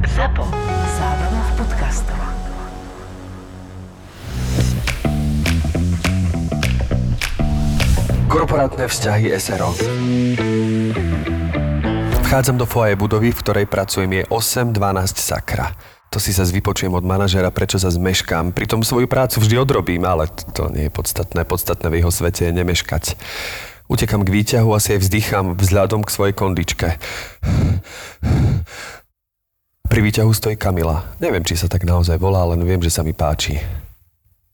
ZAPO. Zábrná v podcastov. Korporátne vzťahy SRO. Vchádzam do foaje budovy, v ktorej pracujem je 8-12 sakra. To si sa vypočujem od manažera, prečo sa zmeškám. Pritom svoju prácu vždy odrobím, ale to nie je podstatné. Podstatné v jeho svete je nemeškať. Utekam k výťahu a si aj vzdychám vzhľadom k svojej kondičke. Pri výťahu stojí Kamila. Neviem, či sa tak naozaj volá, len viem, že sa mi páči.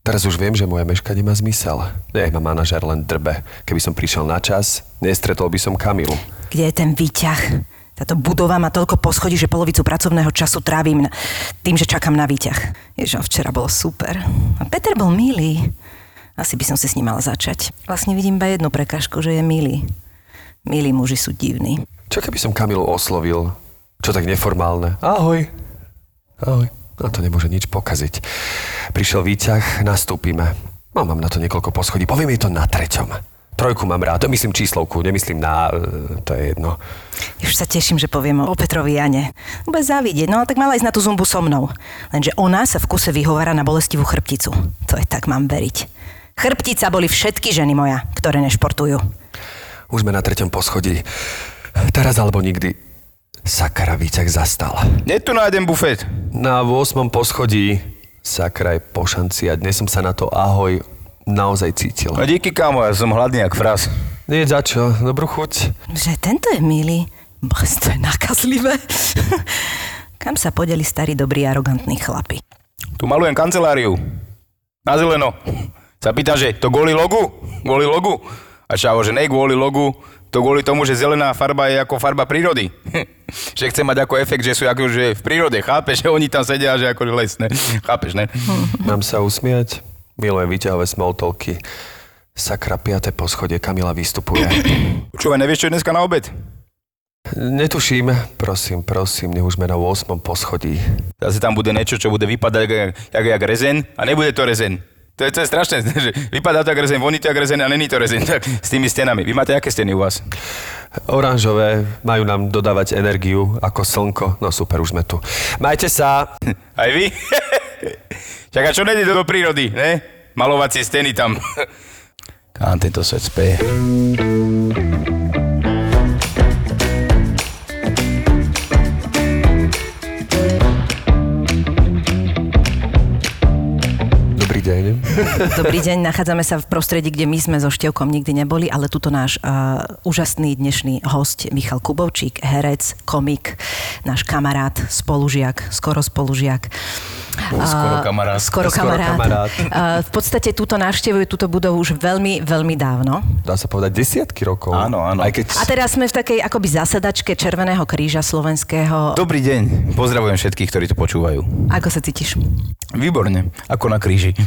Teraz už viem, že moje meškanie má zmysel. Nech ma manažer len drbe. Keby som prišiel na čas, nestretol by som Kamilu. Kde je ten výťah? Táto budova má toľko poschodí, že polovicu pracovného času trávim na- tým, že čakám na výťah. Ježiš, včera bolo super. A Peter bol milý. Asi by som si s ním mala začať. Vlastne vidím iba jednu prekážku, že je milý. Milí muži sú divní. Čo keby som Kamilu oslovil? Čo tak neformálne? Ahoj. Ahoj. No to nemôže nič pokaziť. Prišiel výťah, nastúpime. No, mám na to niekoľko poschodí. Poviem jej to na treťom. Trojku mám rád. To myslím číslovku, nemyslím na... e, To je jedno. Už sa teším, že poviem o Petrovi Jane. Bude závidieť, no tak mala ísť na tú zumbu so mnou. Lenže ona sa v kuse vyhovára na bolestivú chrbticu. To je tak mám veriť. Chrbtica boli všetky ženy moja, ktoré nešportujú. Už sme na treťom poschodí. Teraz alebo nikdy. Sakra, výťah zastal. Je tu nájdem bufet. Na 8. poschodí. Sakra je po šanci a dnes som sa na to ahoj naozaj cítil. No díky kámo, ja som hladný jak fras. Nie za čo, dobrú chuť. Že tento je milý. Bož, to je nakazlivé. Kam sa podeli starí, dobrí, arogantní chlapi? Tu malujem kanceláriu. Na zeleno. Sa pýtam, že to kvôli logu? Kvôli logu? A čavo, že ne kvôli logu, to kvôli tomu, že zelená farba je ako farba prírody. že chce mať ako efekt, že sú akože v prírode, chápeš, že oni tam sedia, že akože lesné. Chápeš, ne? Mám sa usmiať? Milujem výťahové smalltalky. Sakra, piaté poschodie, Kamila vystupuje. Počúvaj, nevieš, čo je dneska na obed? Netuším, prosím, prosím, nech už sme na 8. poschodí. Zase tam bude niečo, čo bude vypadať jak, jak, jak rezen a nebude to rezen. To je, to je strašné, že vypadá to jak rezen, voní to jak rezen a není to rezen. Tak s tými stenami. Vy máte aké steny u vás? Oranžové majú nám dodávať energiu ako slnko. No super, už sme tu. Majte sa. Aj vy? Čaká, čo nejde do prírody, ne? Malovacie steny tam. Kam tento svet speje? Dobrý deň, nachádzame sa v prostredí, kde my sme so Števkom nikdy neboli, ale tuto náš uh, úžasný dnešný host Michal Kubovčík, herec, komik, náš kamarát, spolužiak, skoro spolužiak. Skoro kamarát. Skoro Skoro kamarát. v podstate túto návštevuje túto budovu už veľmi, veľmi dávno. Dá sa povedať desiatky rokov. Áno, áno. Aj keď... A teraz sme v takej akoby zasadačke Červeného kríža slovenského. Dobrý deň. Pozdravujem všetkých, ktorí to počúvajú. Ako sa cítiš? Výborne. Ako na kríži.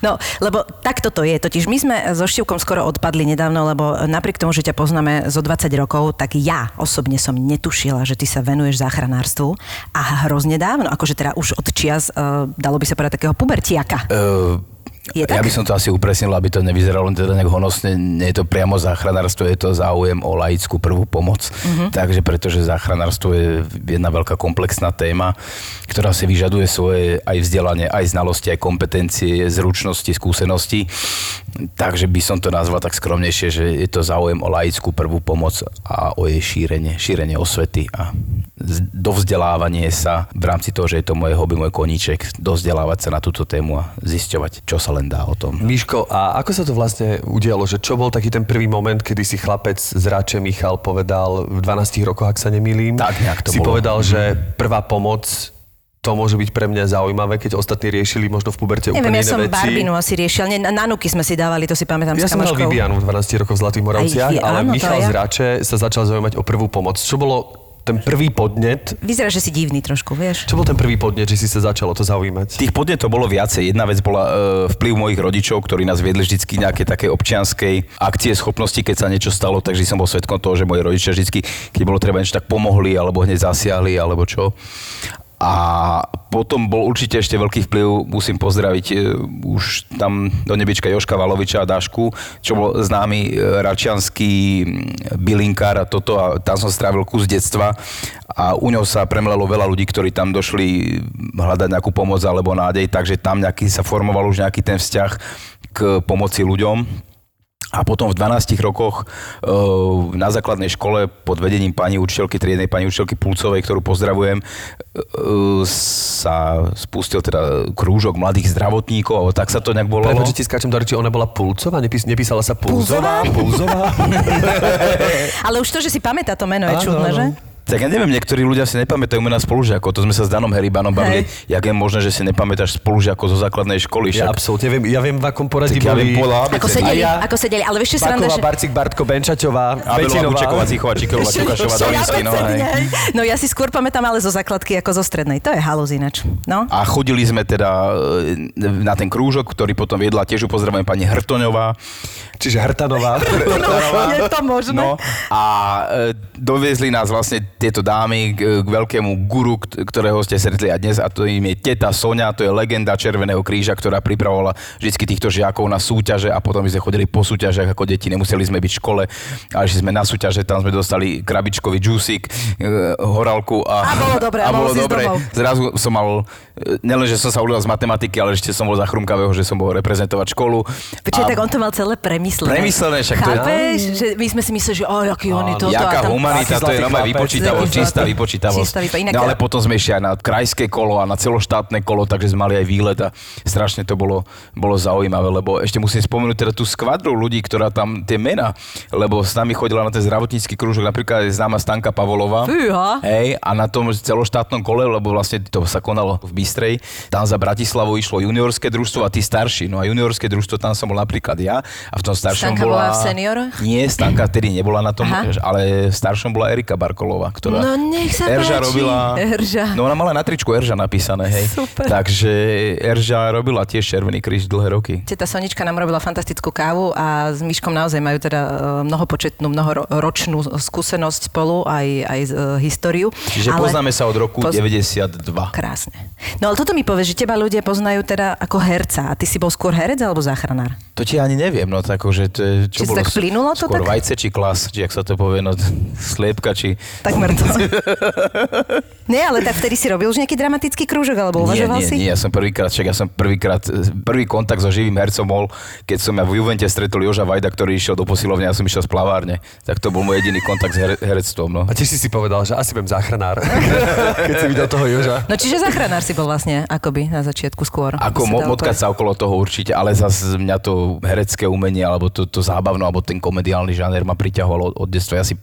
No, lebo takto to je. Totiž my sme so Števkom skoro odpadli nedávno, lebo napriek tomu, že ťa poznáme zo 20 rokov, tak ja osobne som netušila, že ty sa venuješ záchranárstvu a hrozne dávno, akože teda už od čias, uh, dalo by sa povedať, takého pubertiaka. Uh, Je ja tak? by som to asi upresnil, aby to nevyzeralo len teda nejak honosne. Nie je to priamo záchranárstvo, je to záujem o laickú prvú pomoc. Uh-huh. Takže pretože záchranárstvo je jedna veľká komplexná téma, ktorá si vyžaduje svoje aj vzdelanie, aj znalosti, aj kompetencie, zručnosti, skúsenosti. Takže by som to nazval tak skromnejšie, že je to záujem o laickú prvú pomoc a o jej šírenie, šírenie osvety a dovzdelávanie sa v rámci toho, že je to moje hobby, môj koníček, dovzdelávať sa na túto tému a zisťovať, čo sa len dá o tom. Miško, a ako sa to vlastne udialo? Že čo bol taký ten prvý moment, kedy si chlapec z Rače Michal povedal v 12 rokoch, ak sa nemýlim? Tak nejak to si bolo. povedal, že prvá pomoc to môže byť pre mňa zaujímavé, keď ostatní riešili možno v puberte Neviem, úplne ja iné som veci. Barbinu asi riešil. Na Nanuky sme si dávali, to si pamätám Ja s som mal. Vivianu v 12 rokoch v Zlatých Moravciach, Aj ale áno, Michal ja. z Rače sa začal zaujímať o prvú pomoc. Čo bolo ten prvý podnet? Vyzerá, že si divný trošku, vieš. Čo bol ten prvý podnet, že si sa začalo to zaujímať? Tých podnetov bolo viacej. Jedna vec bola e, vplyv mojich rodičov, ktorí nás viedli vždycky nejaké také občianskej akcie schopnosti, keď sa niečo stalo, takže som bol svetkom toho, že moji rodičia vždycky, keď bolo treba niečo tak pomohli, alebo hneď zasiahli, alebo čo. A potom bol určite ešte veľký vplyv, musím pozdraviť e, už tam do nebička Joška Valoviča a Dášku, čo bol známy e, račianský bylinkár a toto a tam som strávil kus detstva a u ňou sa premlelo veľa ľudí, ktorí tam došli hľadať nejakú pomoc alebo nádej, takže tam nejaký sa formoval už nejaký ten vzťah k pomoci ľuďom. A potom v 12 rokoch e, na základnej škole pod vedením pani učiteľky, triednej pani učiteľky Pulcovej, ktorú pozdravujem, e, sa spustil teda krúžok mladých zdravotníkov, alebo tak sa to nejak volalo. Prepač, ti skáčem do reči, ona bola Pulcová? Nepís, nepísala sa Pulzová? Pulzová? Ale už to, že si pamätá to meno, je čudné, že? Tak ja neviem, niektorí ľudia si nepamätajú mena spolužiakov. To sme sa s Danom Heribanom bavili. Jak je možné, že si nepamätáš spolužiakov zo základnej školy? Ja Však absolútne viem. Ja viem, v akom poradí Tak ja boli... viem podľa Ako sedeli, ja- ako sedeli, ale vieš, čo sranda, Baková, že... Barcik, Bartko, Benčaťová, Abelová, Betinová. Bučeková, Cichová, Čiková, Čukašová, Čo ja Dolinsky, no, hej. hej. Ja si skôr pamätám ale zo základky ako zo strednej. To je ináč. No. A chodili sme teda e, na ten krúžok, ktorý potom viedla tiež pozdravujem pani Hrtoňová. Čiže Hrtanová. No, je to možné. No, a e, doviezli nás vlastne tieto dámy k, k veľkému guru, ktorého ste stretli aj dnes a to im je teta Sonia, to je legenda Červeného kríža, ktorá pripravovala vždy týchto žiakov na súťaže a potom my sme chodili po súťažiach ako deti, nemuseli sme byť v škole, ale že sme na súťaže, tam sme dostali krabičkový džúsik, e, horálku a, A bolo dobre, a ísť domov. Zrazu som mal, e, nielen, že som sa udal z matematiky, ale ešte som bol za chrumkavého, že som bol reprezentovať školu. Počkaj, A- tak on to mal celé premyslené. Premyslené, však to je- Chápeš? Že my sme si mysleli, že o, aký on je toto. Jaká a humanita, to je normálne chlapec. Vypočítavosť, Zlatý čistá vypočítavosť. Čistá vypo- inak- No ale potom sme išli aj na krajské kolo a na celoštátne kolo, takže sme mali aj výlet a strašne to bolo, bolo zaujímavé, lebo ešte musím spomenúť teda tú skvadru ľudí, ktorá tam tie mena, lebo s nami chodila na ten zdravotnícky krúžok, napríklad je známa Stanka Pavolová. Fíha. Hej, a na tom celoštátnom kole, lebo vlastne to sa konalo v Bystrej, tam za Bratislavu išlo juniorské družstvo a tí starší. No a juniorské družstvo, tam som bol napríklad ja a v tom staršom Stanka bola... bola v senioroch? Nie, Stanka tedy nebola na tom, Aha. ale v staršom bola Erika Barkolová, ktorá... No nech sa Erža páči. robila... Erža. No ona mala na tričku Erža napísané, hej. Super. Takže Erža robila tiež Červený kríž dlhé roky. Teta Sonička nám robila fantastickú kávu a s Myškom naozaj majú teda e, mnohopočetnú, mnohoročnú skúsenosť spolu, aj, aj e, históriu. Čiže Ale- poznáme sa od roku Poz- 92. Krásne. No ale toto mi povie, že teba ľudia poznajú teda ako herca. A ty si bol skôr herec alebo záchranár? To ti ani neviem, no tak akože to je, čo Či bolo tak plynulo to skôr tak? vajce či klas, či jak sa to povie, no sliepka či... Takmer to. Nie, ale tak vtedy si robil už nejaký dramatický krúžok, alebo Nie, uvažoval nie, si? nie, ja som prvýkrát, však ja som prvýkrát, prvý kontakt so živým hercom bol, keď som ja v Juvente stretol Joža Vajda, ktorý išiel do posilovne, ja som išiel z plavárne. Tak to bol môj jediný kontakt s here- herectvom, no. A tiež si si povedal, že asi budem záchranár. Keď si videl toho Joža. No čiže záchranár si bol vlastne akoby na začiatku skôr. Ako mo- motkať sa okolo toho určite, ale zase mňa to herecké umenie, alebo to, to zábavno, alebo ten komediálny žáner ma priťahoval od, od detstva. Ja si,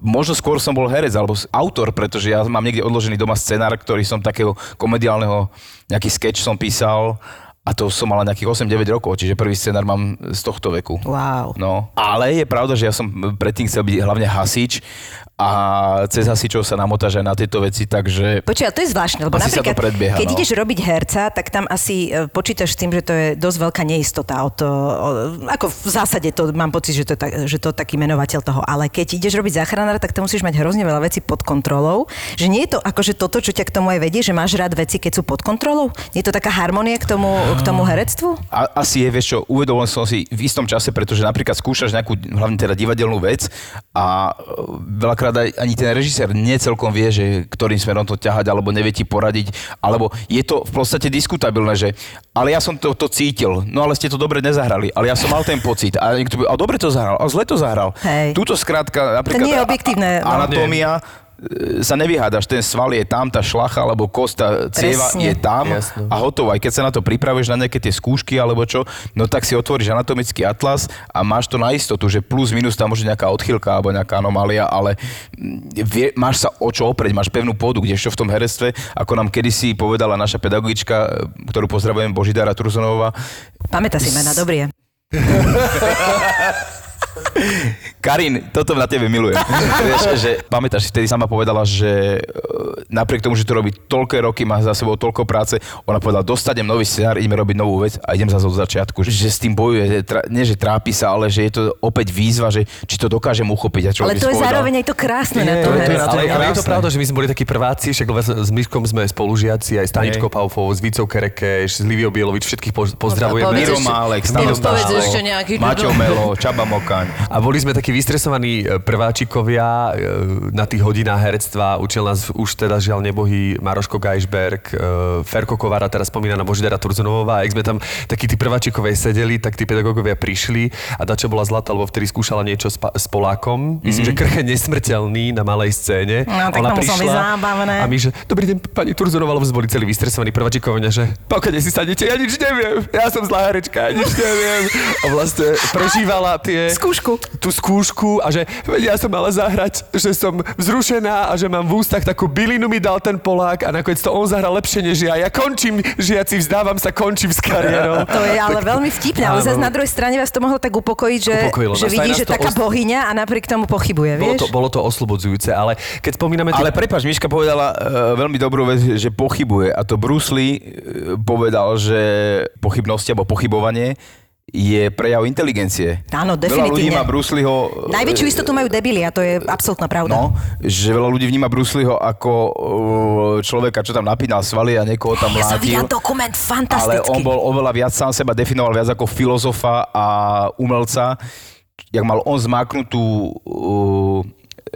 možno skôr som bol herec, alebo s- autor, pretože ja mám niekde odložený doma scenár, ktorý som takého komediálneho, nejaký sketch som písal a to som mal nejakých 8-9 rokov, čiže prvý scenár mám z tohto veku. Wow. No, ale je pravda, že ja som predtým chcel byť hlavne hasič a cez hasičov sa namotáš aj na tieto veci, takže Počuj, ale to je zvláštne, lebo Asi sa to napríklad, predbieha, keď no. ideš robiť herca, tak tam asi e, počítaš s tým, že to je dosť veľká neistota. O to, o, ako v zásade to mám pocit, že to, je tak, že to taký menovateľ toho. Ale keď ideš robiť záchranára, tak to musíš mať hrozne veľa vecí pod kontrolou. Že nie je to akože toto, čo ťa k tomu aj vedie, že máš rád veci, keď sú pod kontrolou? Nie je to taká harmonia k tomu, k tomu herectvu? A, asi je, vieš čo, uvedomil som si v istom čase, pretože napríklad skúšaš nejakú, hlavne teda divadelnú vec a e, veľakrát aj, ani ten režisér necelkom vie, že ktorým smerom to ťahať, alebo nevie ti poradiť, alebo je to v podstate diskutabilné, že ale ja som to, to cítil, no ale ste to dobre nezahrali, ale ja som mal ten pocit a niekto a dobre to zahral, a zle to zahral. Hej. Tuto skrátka, napríklad... nie je objektívne, no. Anatómia, e, sa nevyhádaš, ten sval je tam, tá šlacha alebo kosta cieva Presne. je tam Jasno. a hotovo. Aj keď sa na to pripravuješ na nejaké tie skúšky alebo čo, no tak si otvoríš anatomický atlas a máš to na istotu, že plus minus tam môže nejaká odchylka alebo nejaká anomália, ale mm, vie, máš sa o čo oprieť, máš pevnú pôdu, kdežto v tom herectve, ako nám kedysi povedala naša pedagogička, e, ktorú pozdravujem, Božidara Turzonová, Pamätá si mena, dobrý je. Karin, toto na tebe milujem. Vieš, že pamätáš, vtedy sama povedala, že e, napriek tomu, že to robí toľké roky, má za sebou toľko práce, ona povedala, dostanem nový scenár, ideme robiť novú vec a idem zase od začiatku. Že s tým bojuje, nie že trápi sa, ale že je to opäť výzva, že či to dokážem uchopiť. A čo Ale to je zároveň aj to krásne na Je, tom to je na tom ale, ale je to pravda, že my sme boli takí prváci, však s s Myškom sme spolužiaci, aj s Taničkou. Paufovou, s Vícou Kerekeš, s Liviou Bielovič, všetkých po- pozdravujeme. Miro Málek, Stano nejaký- Maťo Melo, Čaba Mokaň. A boli sme takí vystresovaní e, prváčikovia e, na tých hodinách herectva. Učil nás už teda žiaľ nebohý Maroško Geisberg, e, Ferko Kovara, teraz spomínaná Božidara Turzunová. A ak sme tam takí tí prváčikovia sedeli, tak tí pedagógovia prišli a Dača bola zlatá, lebo vtedy skúšala niečo s, pa- s Polákom. Myslím, že krche nesmrteľný na malej scéne. No, tak muselo byť zábavné. a my, že dobrý deň, pani Turzunová, lebo sme boli celí vystresovaní prváčikovia, že pokiaľ si sadnete, ja nič neviem. Ja som zlá herečka, ja nič neviem. A vlastne prežívala tie Skúšku. tú skúšku a že ja som mala zahrať, že som vzrušená a že mám v ústach takú bylinu mi dal ten Polák a nakoniec to on zahral lepšie než ja. Ja končím, žiaci, vzdávam sa, končím s kariérou. To je ale veľmi vtipné, ale zase na druhej strane vás to mohlo tak upokojiť, že, Upokojilo že vidí, že taká os- bohyňa a napriek tomu pochybuje, Bolo vieš? to, bolo to oslobodzujúce, ale keď spomíname... tie- Ale prepač, Miška povedala uh, veľmi dobrú vec, že pochybuje. A to Bruce Lee uh, povedal, že pochybnosti alebo pochybovanie je prejav inteligencie. Áno, Veľa ľudí definitívne. má Bruce Leeho... e, Najväčšiu istotu majú debili a to je absolútna pravda. No, že veľa ľudí vníma Bruce Leeho ako uh, človeka, čo tam napínal svaly a niekoho tam ja som mlátil. videla dokument Ale fantastický. on bol oveľa viac sám seba definoval viac ako filozofa a umelca. Jak mal on zmáknutú uh,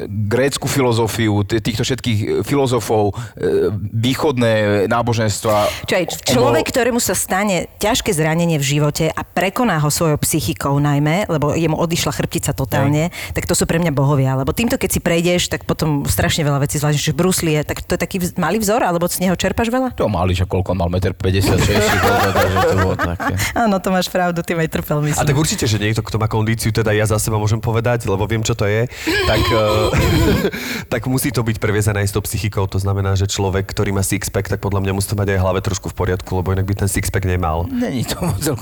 grécku filozofiu, týchto všetkých filozofov, e, východné náboženstva. Čo je, človek, ktorému sa stane ťažké zranenie v živote a prekoná ho svojou psychikou najmä, lebo jemu odišla chrbtica totálne, tak to sú pre mňa bohovia. Lebo týmto, keď si prejdeš, tak potom strašne veľa vecí zvlášť, že Bruce Lee tak to je taký malý vzor, alebo z neho čerpaš veľa? To mali, že koľko mal, 1,56 m, takže to bolo také. Áno, to máš pravdu, ty aj trpel, myslím. A tak určite, že niekto, kto má kondíciu, teda ja za seba môžem povedať, lebo viem, čo to je, tak, eh, tak musí to byť previezané aj s tou psychikou. To znamená, že človek, ktorý má six-pack, tak podľa mňa musí to mať aj hlave trošku v poriadku, lebo inak by ten six-pack nemal. Není to To,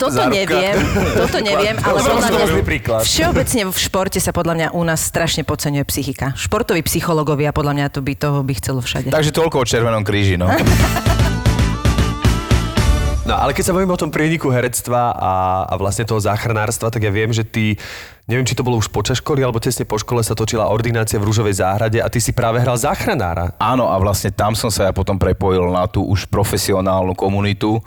toto záruka. neviem, toto neviem, ale podľa mňa všeobecne v športe sa podľa mňa u nás strašne podceňuje psychika. Športoví psychológovia podľa mňa to by toho by chcelo všade. Takže toľko o Červenom kríži, no. No ale keď sa bavíme o tom prieniku herectva a, a vlastne toho záchranárstva, tak ja viem, že ty, neviem, či to bolo už počas školy, alebo tesne po škole sa točila ordinácia v Rúžovej záhrade a ty si práve hral záchranára. Áno, a vlastne tam som sa ja potom prepojil na tú už profesionálnu komunitu,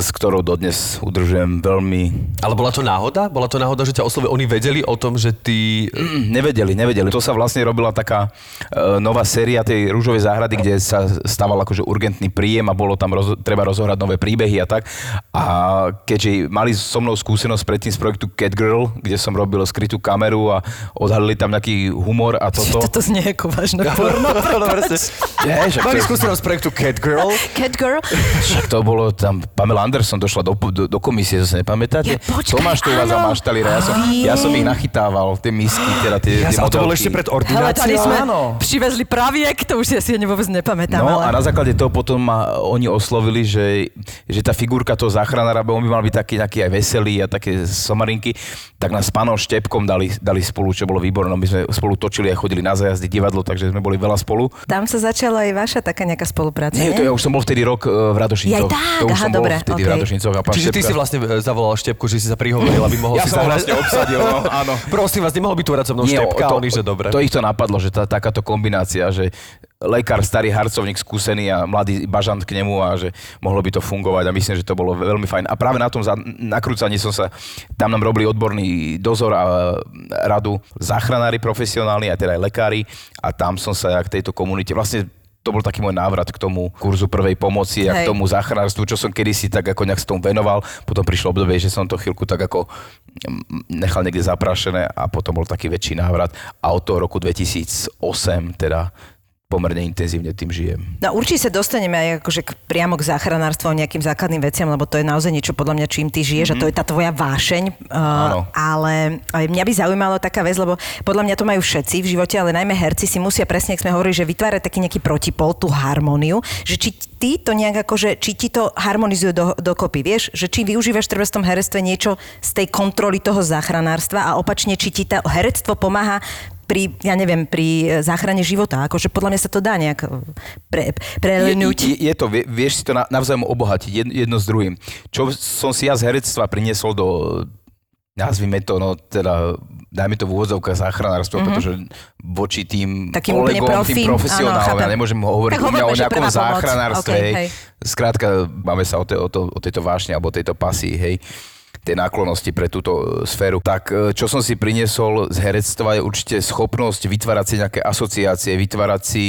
s ktorou dodnes udržujem veľmi... Ale bola to náhoda? Bola to náhoda, že ťa oslovili? Oni vedeli o tom, že ty... Mm, Nevedeli, nevedeli. To sa vlastne robila taká e, nová séria tej rúžovej záhrady, kde sa stával akože urgentný príjem a bolo tam roz, treba rozohrať nové príbehy a tak. A keďže mali so mnou skúsenosť predtým z projektu Catgirl, kde som robil skrytú kameru a odhalili tam nejaký humor a toto. Toto znie ako vážne porno. Nie, však Mali skúsenosť z projektu Catgirl. Catgirl? Však to bolo tam, Pamela Anderson došla do, do, do komisie, sa nepamätáte? Ja, počkaj, Tomáš to áno. maštalíra, ja som, ja som ich nachytával, tie misky, teda tie, Ja tie to bolo ešte pred Hele, tady ordináciou. sme áno. privezli praviek, to už si ani vôbec nepamätám. No ale... a na základe toho potom ma oni oslovili, že, že tá figurka toho záchranára, bo on by mal byť taký, taký aj veselý a také somarinky, tak nás s pánom Štepkom dali, dali spolu, čo bolo výborné. My sme spolu točili a chodili na zajazdy divadlo, takže sme boli veľa spolu. Tam sa začala aj vaša taká nejaká spolupráca, Nie, to ja už som bol vtedy rok e, v Radošincoch. Jaj, tak, to už aha, som bol dobre, vtedy v okej. Radošincoch a pán Čiže ty Štepka- si vlastne e, zavolal Štepku, že si sa prihovoril, aby mohol Ja si som zahrať. vlastne obsadil, no, áno. Prosím vás, nemohol by tu hrať so mnou Štepka, to, oni, že dobre. To ich to napadlo, že tá, takáto kombinácia, že lekár, starý harcovník skúsený a mladý bažant k nemu a že mohlo by to fungovať a myslím, že to bolo veľmi fajn. A práve na tom za, nakrúcaní som sa, tam nám robili odborný dozor a radu záchranári profesionálni a teda aj lekári a tam som sa ja k tejto komunite vlastne to bol taký môj návrat k tomu kurzu prvej pomoci a k tomu záchranárstvu, čo som kedysi tak ako nejak s tomu venoval. Potom prišlo obdobie, že som to chvíľku tak ako mm, nechal niekde zaprašené a potom bol taký väčší návrat. A od toho roku 2008 teda pomerne intenzívne tým žijem. No určite sa dostaneme aj akože k, priamo k záchranárstvu a nejakým základným veciam, lebo to je naozaj niečo podľa mňa, čím ty žiješ mm-hmm. a to je tá tvoja vášeň. Uh, ale mňa by zaujímalo taká vec, lebo podľa mňa to majú všetci v živote, ale najmä herci si musia presne, ak sme hovorili, že vytvárať taký nejaký protipol, tú harmóniu, že či ty to nejak akože, či ti to harmonizuje do, dokopy, vieš, že či využívaš treba v tom herectve niečo z tej kontroly toho záchranárstva a opačne, či ti to herectvo pomáha pri, ja neviem, pri e, záchrane života. Akože podľa mňa sa to dá nejak e, pre, prelenúť. Je, je, je to, vie- vieš si to na- navzájom obohatiť jedno, jedno s druhým. Čo som si ja z herectva priniesol do nazvime to, no teda, dajme to v úvodzovkách záchranárstvo, mm-hmm. pretože voči tým Takým kolegom, profím, tým profesionálom, áno, ja nemôžem hovoriť Tak u mňa o nejakom záchranárstve, Okay, hej. hej. Skrátka, máme sa o, te, o, to, o tejto vášne alebo o tejto pasii, hej tej náklonosti pre túto e, sféru. Tak e, čo som si priniesol z herectva je určite schopnosť vytvárať si nejaké asociácie, vytvárať si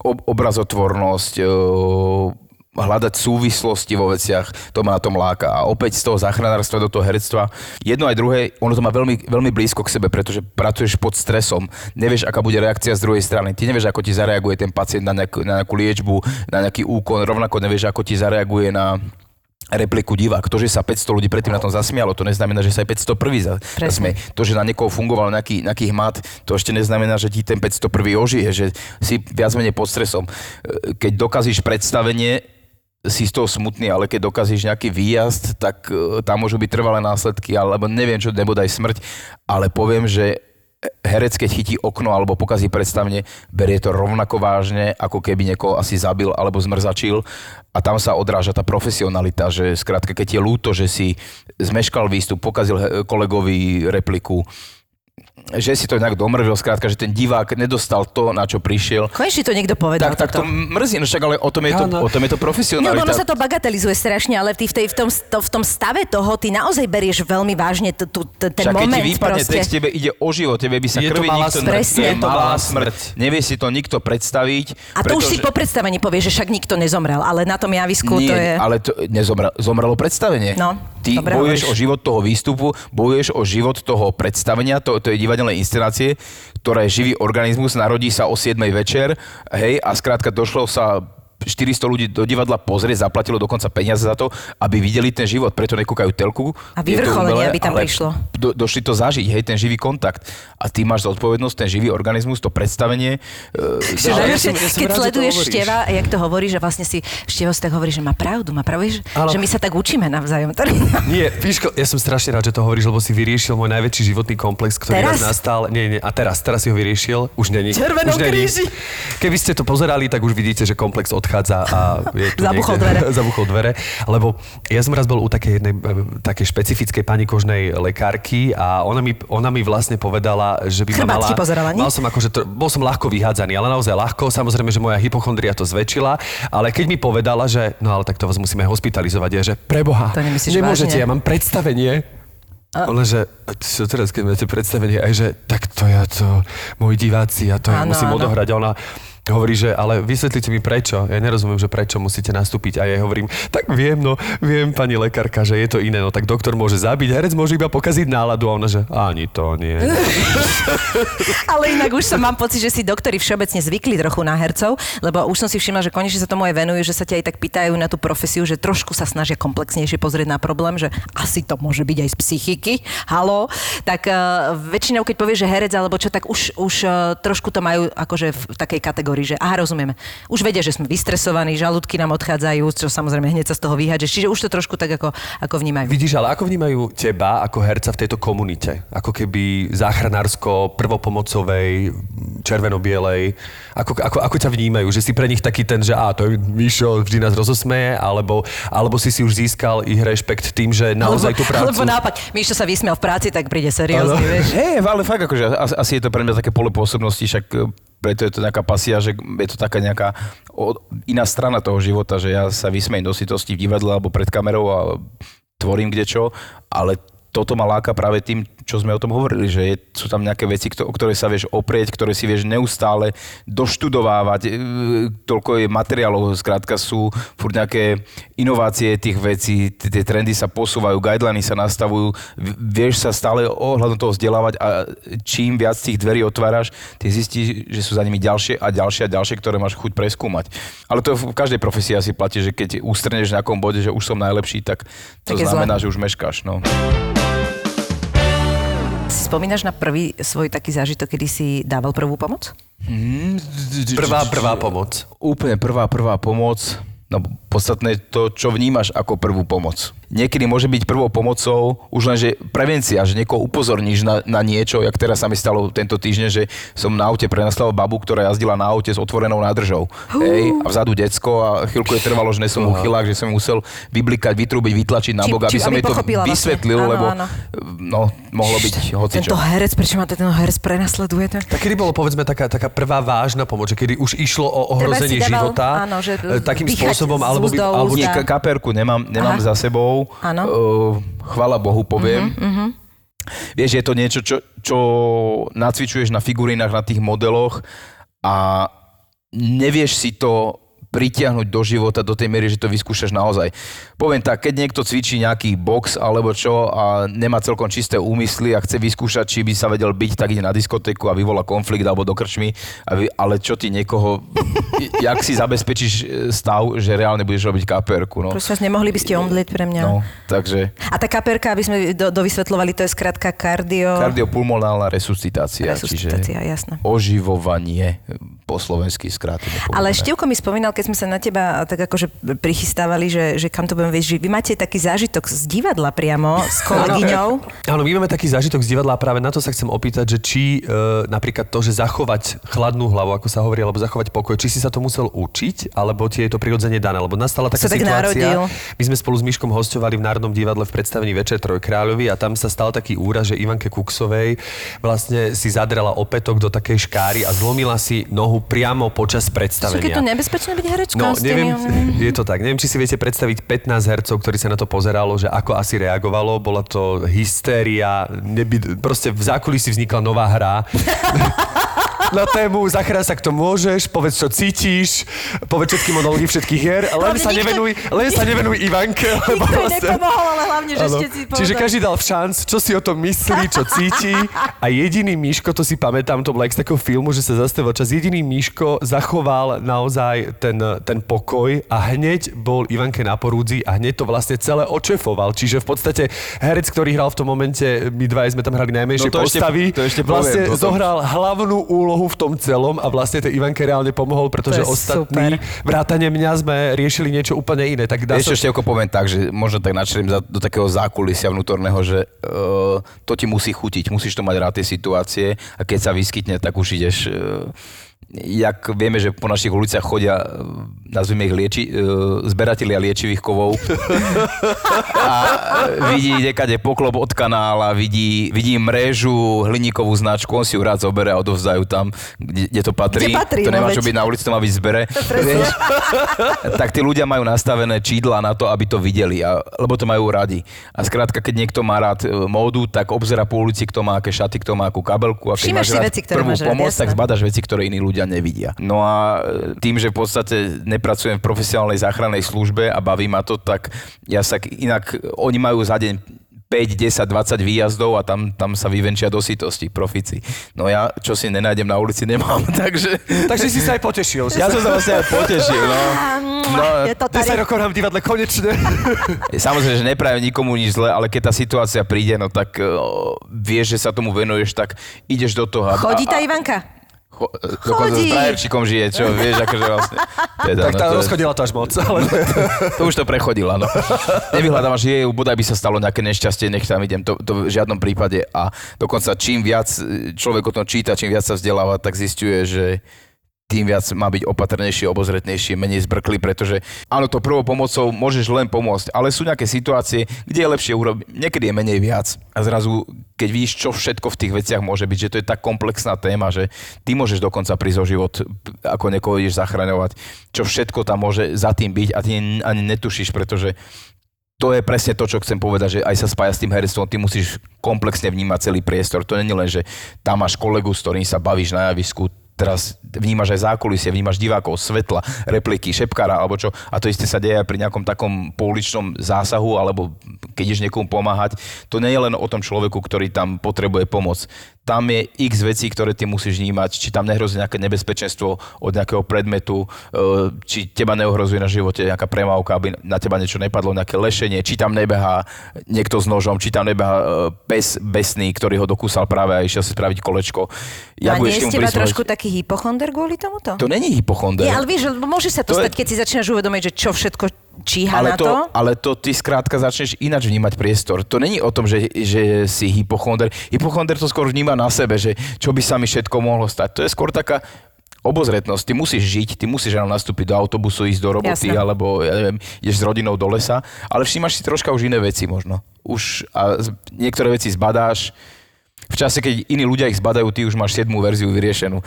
ob- obrazotvornosť, e, hľadať súvislosti vo veciach, to ma na tom láka. A opäť z toho záchranárstva do toho herectva, jedno aj druhé, ono to má veľmi, veľmi blízko k sebe, pretože pracuješ pod stresom, nevieš, aká bude reakcia z druhej strany, ty nevieš, ako ti zareaguje ten pacient na nejakú, na nejakú liečbu, na nejaký úkon, rovnako nevieš, ako ti zareaguje na repliku divák. To, že sa 500 ľudí predtým na tom zasmialo, to neznamená, že sa aj 501 za- Presne. zasmie. To, že na niekoho fungoval nejaký, nejaký hmat, to ešte neznamená, že ti ten 501 ožije, že si viac menej pod stresom. E, Keď dokazíš predstavenie, si z toho smutný, ale keď dokazíš nejaký výjazd, tak e, tam môžu byť trvalé následky, alebo neviem čo, nebodaj smrť, ale poviem, že herec, keď chytí okno alebo pokazí predstavne, berie to rovnako vážne, ako keby niekoho asi zabil alebo zmrzačil. A tam sa odráža tá profesionalita, že skrátka, keď je ľúto, že si zmeškal výstup, pokazil kolegovi repliku, že si to nejak domrvil, skrátka, že ten divák nedostal to, na čo prišiel, Konečne to niekto povedal. tak, tak to mrzí, no však ale o tom je to, Áno. o tom je to No, profesionalita. ono sa to bagatelizuje strašne, ale ty v, tej, v, tom, to, v tom stave toho ty naozaj berieš veľmi vážne t- tu- t- ten Však keď moment ti vypadne proste. text, tebe ide o život, tebe by sa Je to krvi malá nikto smrť. Presne. Je to malá smrť. Nevie si to nikto predstaviť. A to už si po predstavení povie, že však nikto nezomrel, ale na tom javisku Nie, to je... ale to nezomrelo, zomrelo predstavenie. No, Ty bojuješ hovoríš. o život toho výstupu, bojuješ o život toho predstavenia, to, to je divadelné inscenácie, ktorá je živý organizmus, narodí sa o 7 večer, hej, a skrátka došlo sa 400 ľudí do divadla pozrieť, zaplatilo dokonca peniaze za to, aby videli ten život, preto nekúkajú telku. A vyvrcholenie, aby tam ale prišlo. Do, došli to zažiť, hej, ten živý kontakt. A ty máš zodpovednosť, ten živý organizmus, to predstavenie. e, Že Ale som- ja keď rád, že to sleduješ. Števa, jak to hovorí, že vlastne si Števo si tak hovorí, že má pravdu, má pravdu, vieš, Áno. že my sa tak učíme navzájom. Nie, Píško, ja som strašne rád, že to hovoríš, lebo si vyriešil môj najväčší životný komplex, ktorý Teraz? raz nastal. Nie, nie, a teraz, teraz si ho vyriešil. Už není. Červenom už není. kríži. Keby ste to pozerali, tak už vidíte, že komplex odchádza a je tu Zabuchol niekde, dvere. zabuchol dvere. Lebo ja som raz bol u takej jednej e, takej špecifickej pani kožnej lekárky a ona mi, ona mi vlastne povedala, že by ma mala... pozerala, nie? Mal som akože, bol som ľahko vyhádzaný, ale naozaj ľahko. Samozrejme, že moja hypochondria to zväčšila, ale keď mi povedala, že no ale tak to vás musíme hospitalizovať, je, že preboha, To nemôžete, vážne? ja mám predstavenie. A... Ona, že "A čo teraz, keď máte predstavenie, aj že tak to ja to, moji diváci, ja to ja Áno, musím áno. odohrať. A ona hovorí, že ale vysvetlite mi prečo. Ja nerozumiem, že prečo musíte nastúpiť. A ja hovorím, tak viem, no, viem, pani lekárka, že je to iné. No tak doktor môže zabiť, herec môže iba pokaziť náladu. A ona, že ani to nie. Ale inak už som mám pocit, že si doktori všeobecne zvykli trochu na hercov, lebo už som si všimla, že konečne sa tomu aj venujú, že sa ťa aj tak pýtajú na tú profesiu, že trošku sa snažia komplexnejšie pozrieť na problém, že asi to môže byť aj z psychiky, halo. Tak uh, väčšinou, keď povieš, že herec alebo čo, tak už, už uh, trošku to majú akože v takej kategórii, že aha, rozumieme. Už vedia, že sme vystresovaní, žalúdky nám odchádzajú, čo samozrejme hneď sa z toho vyhádžeš. Čiže už to trošku tak ako, ako vnímajú. Vidíš, ale ako vnímajú teba ako herca v tejto komunite? Ako keby záchranársko, prvopomocovej, červeno-bielej. Ako, ako, ako ťa vnímajú? Že si pre nich taký ten, že á, to je Mišo, vždy nás rozosmeje, alebo, alebo si si už získal ich rešpekt tým, že naozaj tú prácu... Alebo naopak, Míšo sa vysmial v práci, tak príde seriózny, Áno. vieš. Hej, ale fakt akože asi, je to pre mňa také pole pôsobnosti, však preto je to nejaká pasia, že je to taká nejaká iná strana toho života, že ja sa vysmejem do sitosti v divadle alebo pred kamerou a tvorím kdečo, ale toto ma láka práve tým, čo sme o tom hovorili, že je, sú tam nejaké veci, kto- o ktoré sa vieš oprieť, ktoré si vieš neustále doštudovávať. E, Toľko je materiálov, skrátka sú furt nejaké inovácie tých vecí, tie trendy sa posúvajú, guideliny sa nastavujú, vieš sa stále ohľadom toho vzdelávať a čím viac tých dverí otváraš, ty zistíš, že sú za nimi ďalšie a ďalšie a ďalšie, ktoré máš chuť preskúmať. Ale to v každej profesii asi platí, že keď ustrneš v nejakom bode, že už som najlepší, tak to Tak znamená, zle. že už meškáš. No. Si spomínaš na prvý svoj taký zážitok, kedy si dával prvú pomoc? Prvá, prvá pomoc. Úplne prvá, prvá pomoc. No podstatné to, čo vnímaš ako prvú pomoc. Niekedy môže byť prvou pomocou už len, že prevencia, že niekoho upozorníš na, na niečo, jak teraz sa mi stalo tento týždeň, že som na aute prenaslal babu, ktorá jazdila na aute s otvorenou nádržou. Hej, a vzadu decko a chvíľku je trvalo, že nesom mu chylák, že som musel vyblikať, vytrúbiť, vytlačiť na bok, aby som jej to vlastne. vysvetlil, Áno, lebo áno. no, mohlo byť hocičo. Tento herec, prečo ma tento herec prenasleduje? Tak kedy bolo, povedzme, taká, taká prvá vážna pomoc, že kedy už išlo o ohrozenie dával, života áno, že e, takým spôsobom, z alebo, úzdou, alebo úzda. Ka- kaperku nemám, nemám Aha. za sebou. Áno. Uh, chvala Bohu, poviem. Mhm, Vieš, je to niečo, čo, čo nacvičuješ na figurinách, na tých modeloch a nevieš si to pritiahnuť do života do tej miery, že to vyskúšaš naozaj. Poviem tak, keď niekto cvičí nejaký box alebo čo a nemá celkom čisté úmysly a chce vyskúšať, či by sa vedel byť, tak ide na diskotéku a vyvolá konflikt alebo do krčmy, vy, ale čo ty niekoho, jak si zabezpečíš e, stav, že reálne budeš robiť kaperku. No. Prosím vás, nemohli by ste omdlieť pre mňa? No, takže A tá kaperka, aby sme do, dovysvetľovali, to je skrátka kardio... kardiopulmonálna resuscitácia, Resuscitácia, čiže jasné. oživovanie po slovensky skrátene Ale. Števko mi spomínal, keď sme sa na teba tak akože prichystávali, že, že kam to budeme viesť, vy máte taký zážitok z divadla priamo s kolegyňou. Áno, my máme taký zážitok z divadla a práve na to sa chcem opýtať, že či e, napríklad to, že zachovať chladnú hlavu, ako sa hovorí, alebo zachovať pokoj, či si sa to musel učiť, alebo ti je to prirodzene dané, lebo nastala taká Sa tak situácia. narodil. My sme spolu s Myškom hostovali v Národnom divadle v predstavení Večer Trojkráľovi a tam sa stal taký úraz, že Ivanke Kuksovej vlastne si zadrela opätok do takej škáry a zlomila si nohu priamo počas predstavenia. keď to nebezpečné byť herečkou No, neviem, je to tak. Neviem, či si viete predstaviť 15 hercov, ktorí sa na to pozeralo, že ako asi reagovalo. Bola to hystéria, neby, proste v zákulisí vznikla nová hra. na tému Zachrá sa kto môžeš, povedz čo cítiš, povedz všetky monológy všetkých hier, len Hlavne sa, nikto- nevenuj, len sa nevenuj Ivanke. Lebo vlastne- nepomohol, ale hlavne, že Áno. ste si povedali. Čiže každý dal šanc, čo si o tom myslí, čo cíti. A jediný Miško, to si pamätám, to bolo jak z takého filmu, že sa zastavil čas. Jediný Miško zachoval naozaj ten, ten pokoj a hneď bol Ivanke na porúdzi a hneď to vlastne celé očefoval. Čiže v podstate herec, ktorý hral v tom momente, my dva sme tam hrali najmenšie No to ešte- postavy, to ešte poviem vlastne potom. zohral hlavnú úlohu v tom celom a vlastne tej Ivanke reálne pomohol, pretože ostatní, super. vrátane mňa, sme riešili niečo úplne iné. Tak dá Vieš sa... čo, Števko, poviem tak, že možno tak načriem do takého zákulisia vnútorného, že uh, to ti musí chutiť, musíš to mať rád tie situácie a keď sa vyskytne, tak už ideš... Uh, jak vieme, že po našich uliciach chodia, nazvime ich lieči, uh, zberatelia liečivých kovov a vidí dekade poklop od kanála, vidí, vidí mrežu, hliníkovú značku, on si ju rád zoberie a odovzdajú tam, kde, kde to patrí. Kde patrí, to no nemá veď. čo byť na ulici, to má byť zbere. Vieš? tak tí ľudia majú nastavené čídla na to, aby to videli, a, lebo to majú radi. A skrátka, keď niekto má rád e, módu, tak obzera po ulici, kto má aké šaty, kto má akú kabelku. A keď Všímaš máš si veci, ktoré prvú máš rád, pomoc, tak jasné. zbadaš veci, ktoré iní ľudia nevidia. No a e, tým, že v podstate nepracujem v profesionálnej záchrannej službe a baví ma to, tak ja sa inak, oni majú za deň 5, 10, 20 výjazdov a tam, tam sa vyvenčia do sitosti, profici. No ja, čo si nenájdem na ulici, nemám, takže... Takže si sa aj potešil. Ja som sa vlastne aj potešil, no. no Je to 10 tady. rokov nám divadle konečne. Samozrejme, že neprajem nikomu nič zle, ale keď tá situácia príde, no tak uh, vieš, že sa tomu venuješ, tak ideš do toho. a- Chodí tá a- Ivanka? Cho, dokonca s frajerčikom žije, čo vieš, akože vlastne. Teda, tak tá to, rozchodila to až moc. Ale... to už to prechodila, no. Nevyhľadávam, že jej, bodaj by sa stalo nejaké nešťastie, nech tam idem, to, to v žiadnom prípade. A dokonca čím viac človek o tom číta, čím viac sa vzdeláva, tak zistuje, že tým viac má byť opatrnejší, obozretnejší, menej zbrklý, pretože áno, to prvou pomocou môžeš len pomôcť, ale sú nejaké situácie, kde je lepšie urobiť, niekedy je menej viac. A zrazu, keď vidíš, čo všetko v tých veciach môže byť, že to je tak komplexná téma, že ty môžeš dokonca prísť o život, ako niekoho ideš zachraňovať, čo všetko tam môže za tým byť a ty ani netušíš, pretože to je presne to, čo chcem povedať, že aj sa spája s tým herectvom, ty musíš komplexne vnímať celý priestor. To nie je len, že tam máš kolegu, s ktorým sa bavíš na javisku, teraz vnímaš aj zákulisie, vnímaš divákov, svetla, repliky, šepkára alebo čo. A to isté sa deje aj pri nejakom takom pouličnom zásahu alebo keď ideš niekomu pomáhať. To nie je len o tom človeku, ktorý tam potrebuje pomoc tam je x vecí, ktoré ty musíš vnímať, či tam nehrozí nejaké nebezpečenstvo od nejakého predmetu, e, či teba neohrozuje na živote nejaká premávka, aby na teba niečo nepadlo, nejaké lešenie, či tam nebehá niekto s nožom, či tam nebehá e, pes besný, ktorý ho dokúsal práve a išiel si spraviť kolečko. Ja a nie ste trošku taký hypochonder kvôli tomuto? To není hypochonder. Nie, ale vieš, môže sa to, to stať, je... keď si začínaš uvedomiť, že čo všetko číha ale na to, to. Ale to ty skrátka začneš ináč vnímať priestor. To není o tom, že, že si hypochonder. Hypochonder to skôr vníma na sebe, že čo by sa mi všetko mohlo stať. To je skôr taká obozretnosť. Ty musíš žiť, ty musíš ráno nastúpiť do autobusu, ísť do roboty, Jasne. alebo ja neviem, ideš s rodinou do lesa, ale všímaš si troška už iné veci možno. Už a niektoré veci zbadáš, v čase, keď iní ľudia ich zbadajú, ty už máš 7. verziu vyriešenú.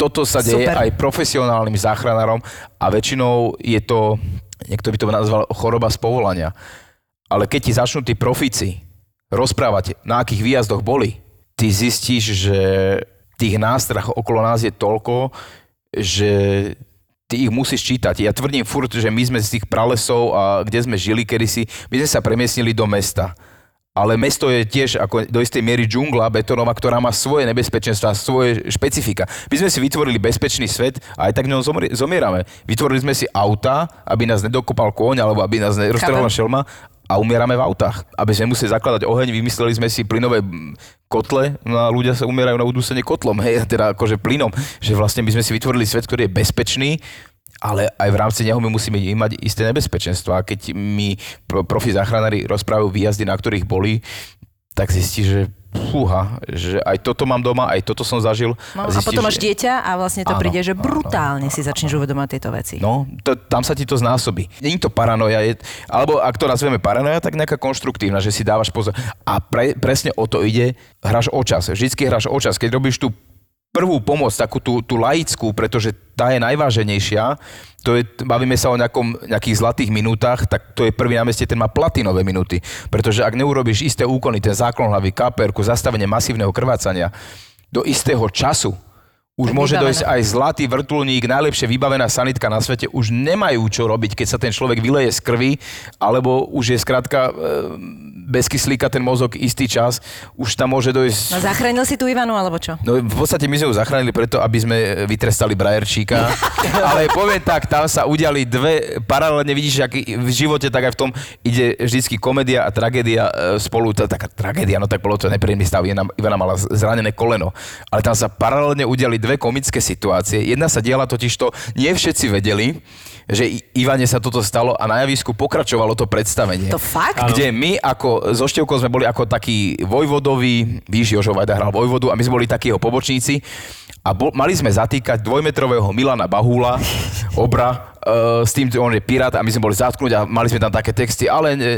Toto sa deje Super. aj profesionálnym záchranárom a väčšinou je to niekto by to nazval choroba z povolania. Ale keď ti začnú tí profíci rozprávať, na akých výjazdoch boli, ty zistíš, že tých nástrah okolo nás je toľko, že ty ich musíš čítať. Ja tvrdím furt, že my sme z tých pralesov a kde sme žili kedysi, my sme sa premiestnili do mesta ale mesto je tiež ako do istej miery džungla betonová, ktorá má svoje nebezpečenstva, svoje špecifika. My sme si vytvorili bezpečný svet a aj tak ňom zomierame. Vytvorili sme si auta, aby nás nedokopal kôň alebo aby nás neroztrhla šelma a umierame v autách. Aby sme museli zakladať oheň, vymysleli sme si plynové kotle, no a ľudia sa umierajú na udusenie kotlom, hej, teda akože plynom. Že vlastne my sme si vytvorili svet, ktorý je bezpečný, ale aj v rámci neho my musíme mať isté nebezpečenstvo. A keď mi profi záchranári rozprávajú výjazdy, na ktorých boli, tak zistí, že fúha, že aj toto mám doma, aj toto som zažil. No, a, zistíš, a potom máš dieťa a vlastne to áno, príde, že brutálne áno, si začneš uvedomať tieto veci. No, to, tam sa ti to znásobí. Není to paranoja, je, alebo ak to nazveme paranoja, tak nejaká konštruktívna, že si dávaš pozor. A pre, presne o to ide, hráš o čas. Vždycky hráš o čas. Keď robíš tú prvú pomoc, takú tú, tú laickú, pretože tá je najváženejšia, to je, bavíme sa o nejakom, nejakých zlatých minútach, tak to je prvý na meste, ten má platinové minúty. Pretože ak neurobíš isté úkony, ten záklon hlavy, kaperku, zastavenie masívneho krvácania do istého času, už môže vybavená. dojsť aj zlatý vrtulník, najlepšie vybavená sanitka na svete, už nemajú čo robiť, keď sa ten človek vyleje z krvi, alebo už je skrátka e, bez kyslíka ten mozog istý čas, už tam môže dojsť... No zachránil si tú Ivanu, alebo čo? No v podstate my sme ju zachránili preto, aby sme vytrestali Brajerčíka, ale poviem tak, tam sa udiali dve, paralelne vidíš, aký v živote, tak aj v tom ide vždycky komédia a tragédia e, spolu, taká tragédia, no tak bolo to nepríjemný stav, Ivana mala zranené koleno, ale tam sa paralelne udiali dve dve komické situácie. Jedna sa diala totiž to, nie všetci vedeli, že Ivane sa toto stalo a na javisku pokračovalo to predstavenie. To fakt? Kde my ako, so Števkou sme boli ako takí vojvodoví, víš, Jožo Vajda hral vojvodu a my sme boli takí jeho pobočníci a bol, mali sme zatýkať dvojmetrového Milana Bahúla, obra, uh, s tým, že on je pirát a my sme boli zatknúť a mali sme tam také texty, ale ne,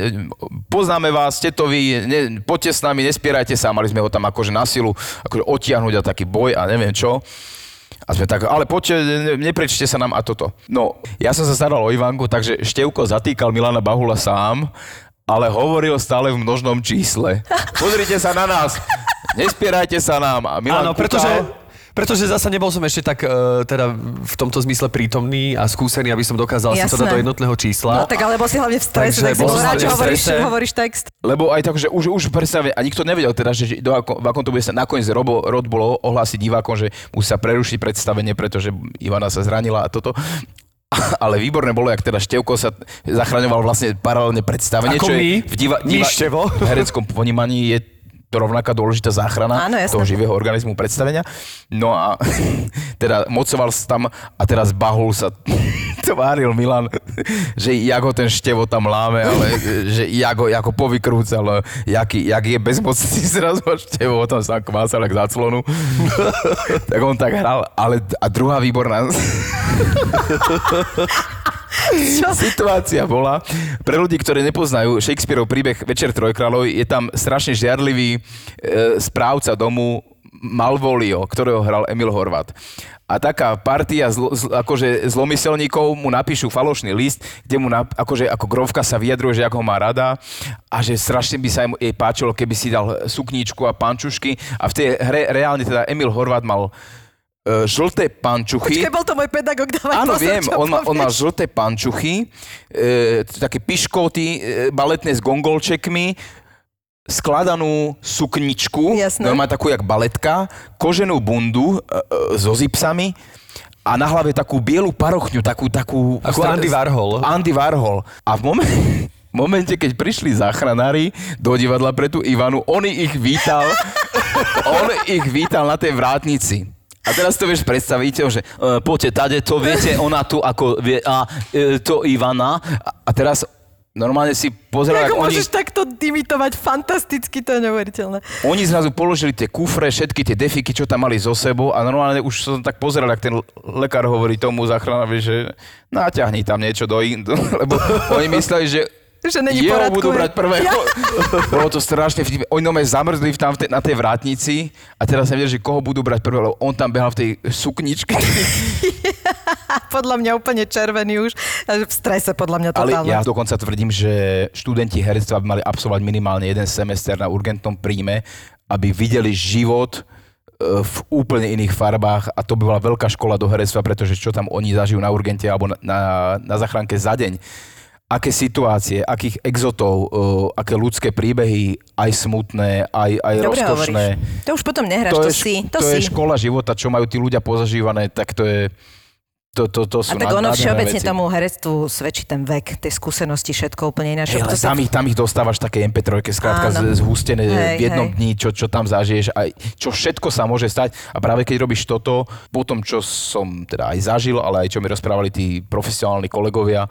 poznáme vás, ste to vy, ne, poďte s nami, nespierajte sa, mali sme ho tam akože na silu akože odtiahnuť a taký boj a neviem čo. A sme tak, ale poďte, neprečte sa nám a toto. No, ja som sa staral o Ivanku, takže Števko zatýkal Milana Bahula sám, ale hovoril stále v množnom čísle. Pozrite sa na nás, nespierajte sa nám. A Milan Áno, pretože pretože zasa nebol som ešte tak uh, teda v tomto zmysle prítomný a skúsený, aby som dokázal Jasné. si to dať do jednotného čísla. No tak alebo si hlavne v strese, tak si bol rád, že hovoríš, hovoríš text. Lebo aj tak, že už, už predstavne, a nikto nevedel teda, že do ako, v akom to bude sa nakoniec Robo, Rod bolo ohlásiť divákom, že musí sa prerušiť predstavenie, pretože Ivana sa zranila a toto. Ale výborné bolo, jak teda Števko sa zachraňoval vlastne paralelne predstavenie, Ako čo my? je v, diva, diva, v hereckom ponímaní je rovnaká dôležitá záchrana Áno, toho živého organizmu predstavenia. No a teda mocoval sa tam a teraz bahul sa tváril Milan, že jak ho ten števo tam láme, ale že jak ho, jak ho povykrúcal, jaký, jak je bezmocný zrazu a števo tam sa kvásal jak zaclonu. tak on tak hral, ale a druhá výborná čo? Situácia bola, pre ľudí, ktorí nepoznajú Shakespeareov príbeh Večer trojkráľov, je tam strašne žiarlivý e, správca domu, Malvolio, ktorého hral Emil Horvat. A taká partia zlo, zl, akože zlomyselníkov mu napíšu falošný list, kde mu nap, akože ako grovka sa vyjadruje, že ako ho má rada a že strašne by sa jej páčilo, keby si dal sukníčku a pančušky. A v tej hre reálne teda Emil Horvat mal e, žlté pančuchy. Počkaj, bol to môj pedagóg, dávaj Áno, pozor, viem, on má, on má žlté pančuchy, e, také piškoty, e, baletné s gongolčekmi, skladanú sukničku, Jasné. má takú jak baletka, koženú bundu e, e, so zipsami a na hlave takú bielu parochňu, takú, takú... Ako Andy Warhol. Andy Warhol. A v momente, v momente, keď prišli záchranári do divadla pre tú Ivanu, on ich vítal, on ich vítal na tej vrátnici. A teraz to vieš predstaviť, že e, poďte tade, to viete, ona tu ako vie, a e, to Ivana. A, a teraz normálne si pozeral, Ako oni, môžeš takto imitovať fantasticky, to je neuveriteľné. oni zrazu položili tie kufre, všetky tie defiky, čo tam mali so sebou a normálne už som tak pozeral, ak ten lekár hovorí tomu záchranárovi, že naťahni tam niečo do in, lebo oni mysleli, že Že není jeho poradku, budú brať prvého. Bolo to strašne vtipné. Oni nome zamrzli tam v na tej vrátnici a teraz sa že koho budú brať prvého, lebo on tam behal v tej sukničke. Podľa mňa úplne červený už. V strese podľa mňa Ale totálne. ja dokonca tvrdím, že študenti herectva by mali absolvovať minimálne jeden semester na urgentnom príjme, aby videli život e, v úplne iných farbách a to by bola veľká škola do herectva, pretože čo tam oni zažijú na urgente alebo na, na, na zachránke za deň, aké situácie, akých exotov, uh, aké ľudské príbehy, aj smutné, aj, aj Dobre rozkošné. hovoríš. To už potom nehráš, to, je, si. To, to si. je škola života, čo majú tí ľudia pozažívané, tak to je... To, to, to sú A tak ono všeobecne veci. tomu herectvu svedčí ten vek, tie skúsenosti, všetko úplne ináč. Hej, ale To tam, ich, tam ich dostávaš také MP3, skrátka Áno. zhustené Hej, v jednom hej. dni, čo, čo tam zažiješ, aj čo všetko sa môže stať. A práve keď robíš toto, po tom, čo som teda aj zažil, ale aj čo mi rozprávali tí profesionálni kolegovia,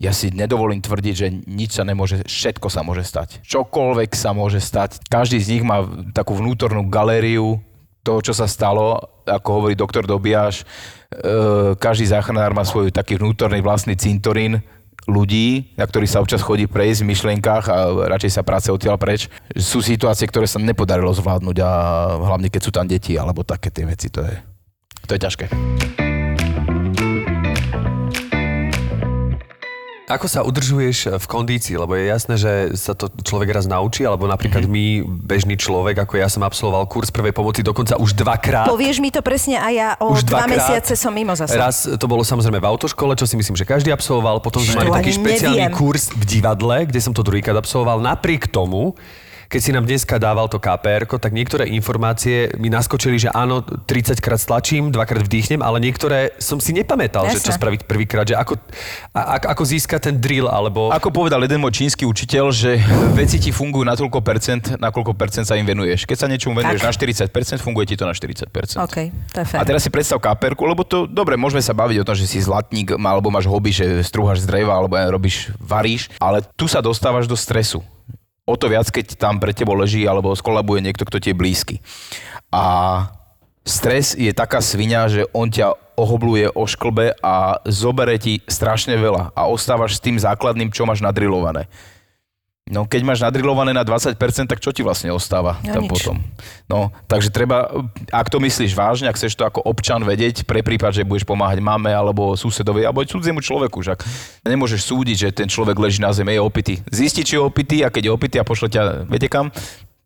ja si nedovolím tvrdiť, že nič sa nemôže, všetko sa môže stať. Čokoľvek sa môže stať. Každý z nich má takú vnútornú galériu toho, čo sa stalo, ako hovorí doktor Dobiaš. E, každý záchranár má svoj taký vnútorný vlastný cintorín, ľudí, na ktorých sa občas chodí prejsť v myšlienkach a radšej sa práce odtiaľ preč. Sú situácie, ktoré sa nepodarilo zvládnuť a hlavne keď sú tam deti alebo také tie veci, to je, to je ťažké. Ako sa udržuješ v kondícii? Lebo je jasné, že sa to človek raz naučí, alebo napríklad my, bežný človek, ako ja som absolvoval kurz prvej pomoci dokonca už dvakrát. Povieš mi to presne a ja o Už dva mesiace som mimo zase. Raz to bolo samozrejme v autoškole, čo si myslím, že každý absolvoval. Potom sme mali taký špeciálny neviem. kurz v divadle, kde som to druhýkrát absolvoval. Napriek tomu, keď si nám dneska dával to KPR, tak niektoré informácie mi naskočili, že áno, 30 krát stlačím, dvakrát vdýchnem, ale niektoré som si nepamätal, že čo spraviť prvýkrát, že ako, a, a- ako získať ten drill, alebo... Ako povedal jeden môj čínsky učiteľ, že veci ti fungujú na toľko percent, na koľko percent sa im venuješ. Keď sa niečomu venuješ Tak. na 40%, funguje ti to na 40%. OK, to je A fér. teraz si predstav káperku, lebo to, dobre, môžeme sa baviť o tom, že si zlatník, alebo máš hobby, že strúhaš z dreva, alebo robíš, varíš, ale tu sa dostávaš do stresu. O to viac, keď tam pre tebou leží, alebo skolabuje niekto, kto ti je blízky. A stres je taká svinia, že on ťa ohobluje o šklbe a zobere ti strašne veľa a ostávaš s tým základným, čo máš nadrilované. No keď máš nadrilované na 20%, tak čo ti vlastne ostáva No, tam nič. potom? No, takže treba, ak to myslíš vážne, ak chceš to ako občan vedieť, pre prípad, že budeš pomáhať mame alebo susedovi alebo aj cudziemu človeku, však nemôžeš súdiť, že ten človek leží na zemi, je opitý. Zistiť, či je opitý a keď je opitý a pošle ťa, viete kam,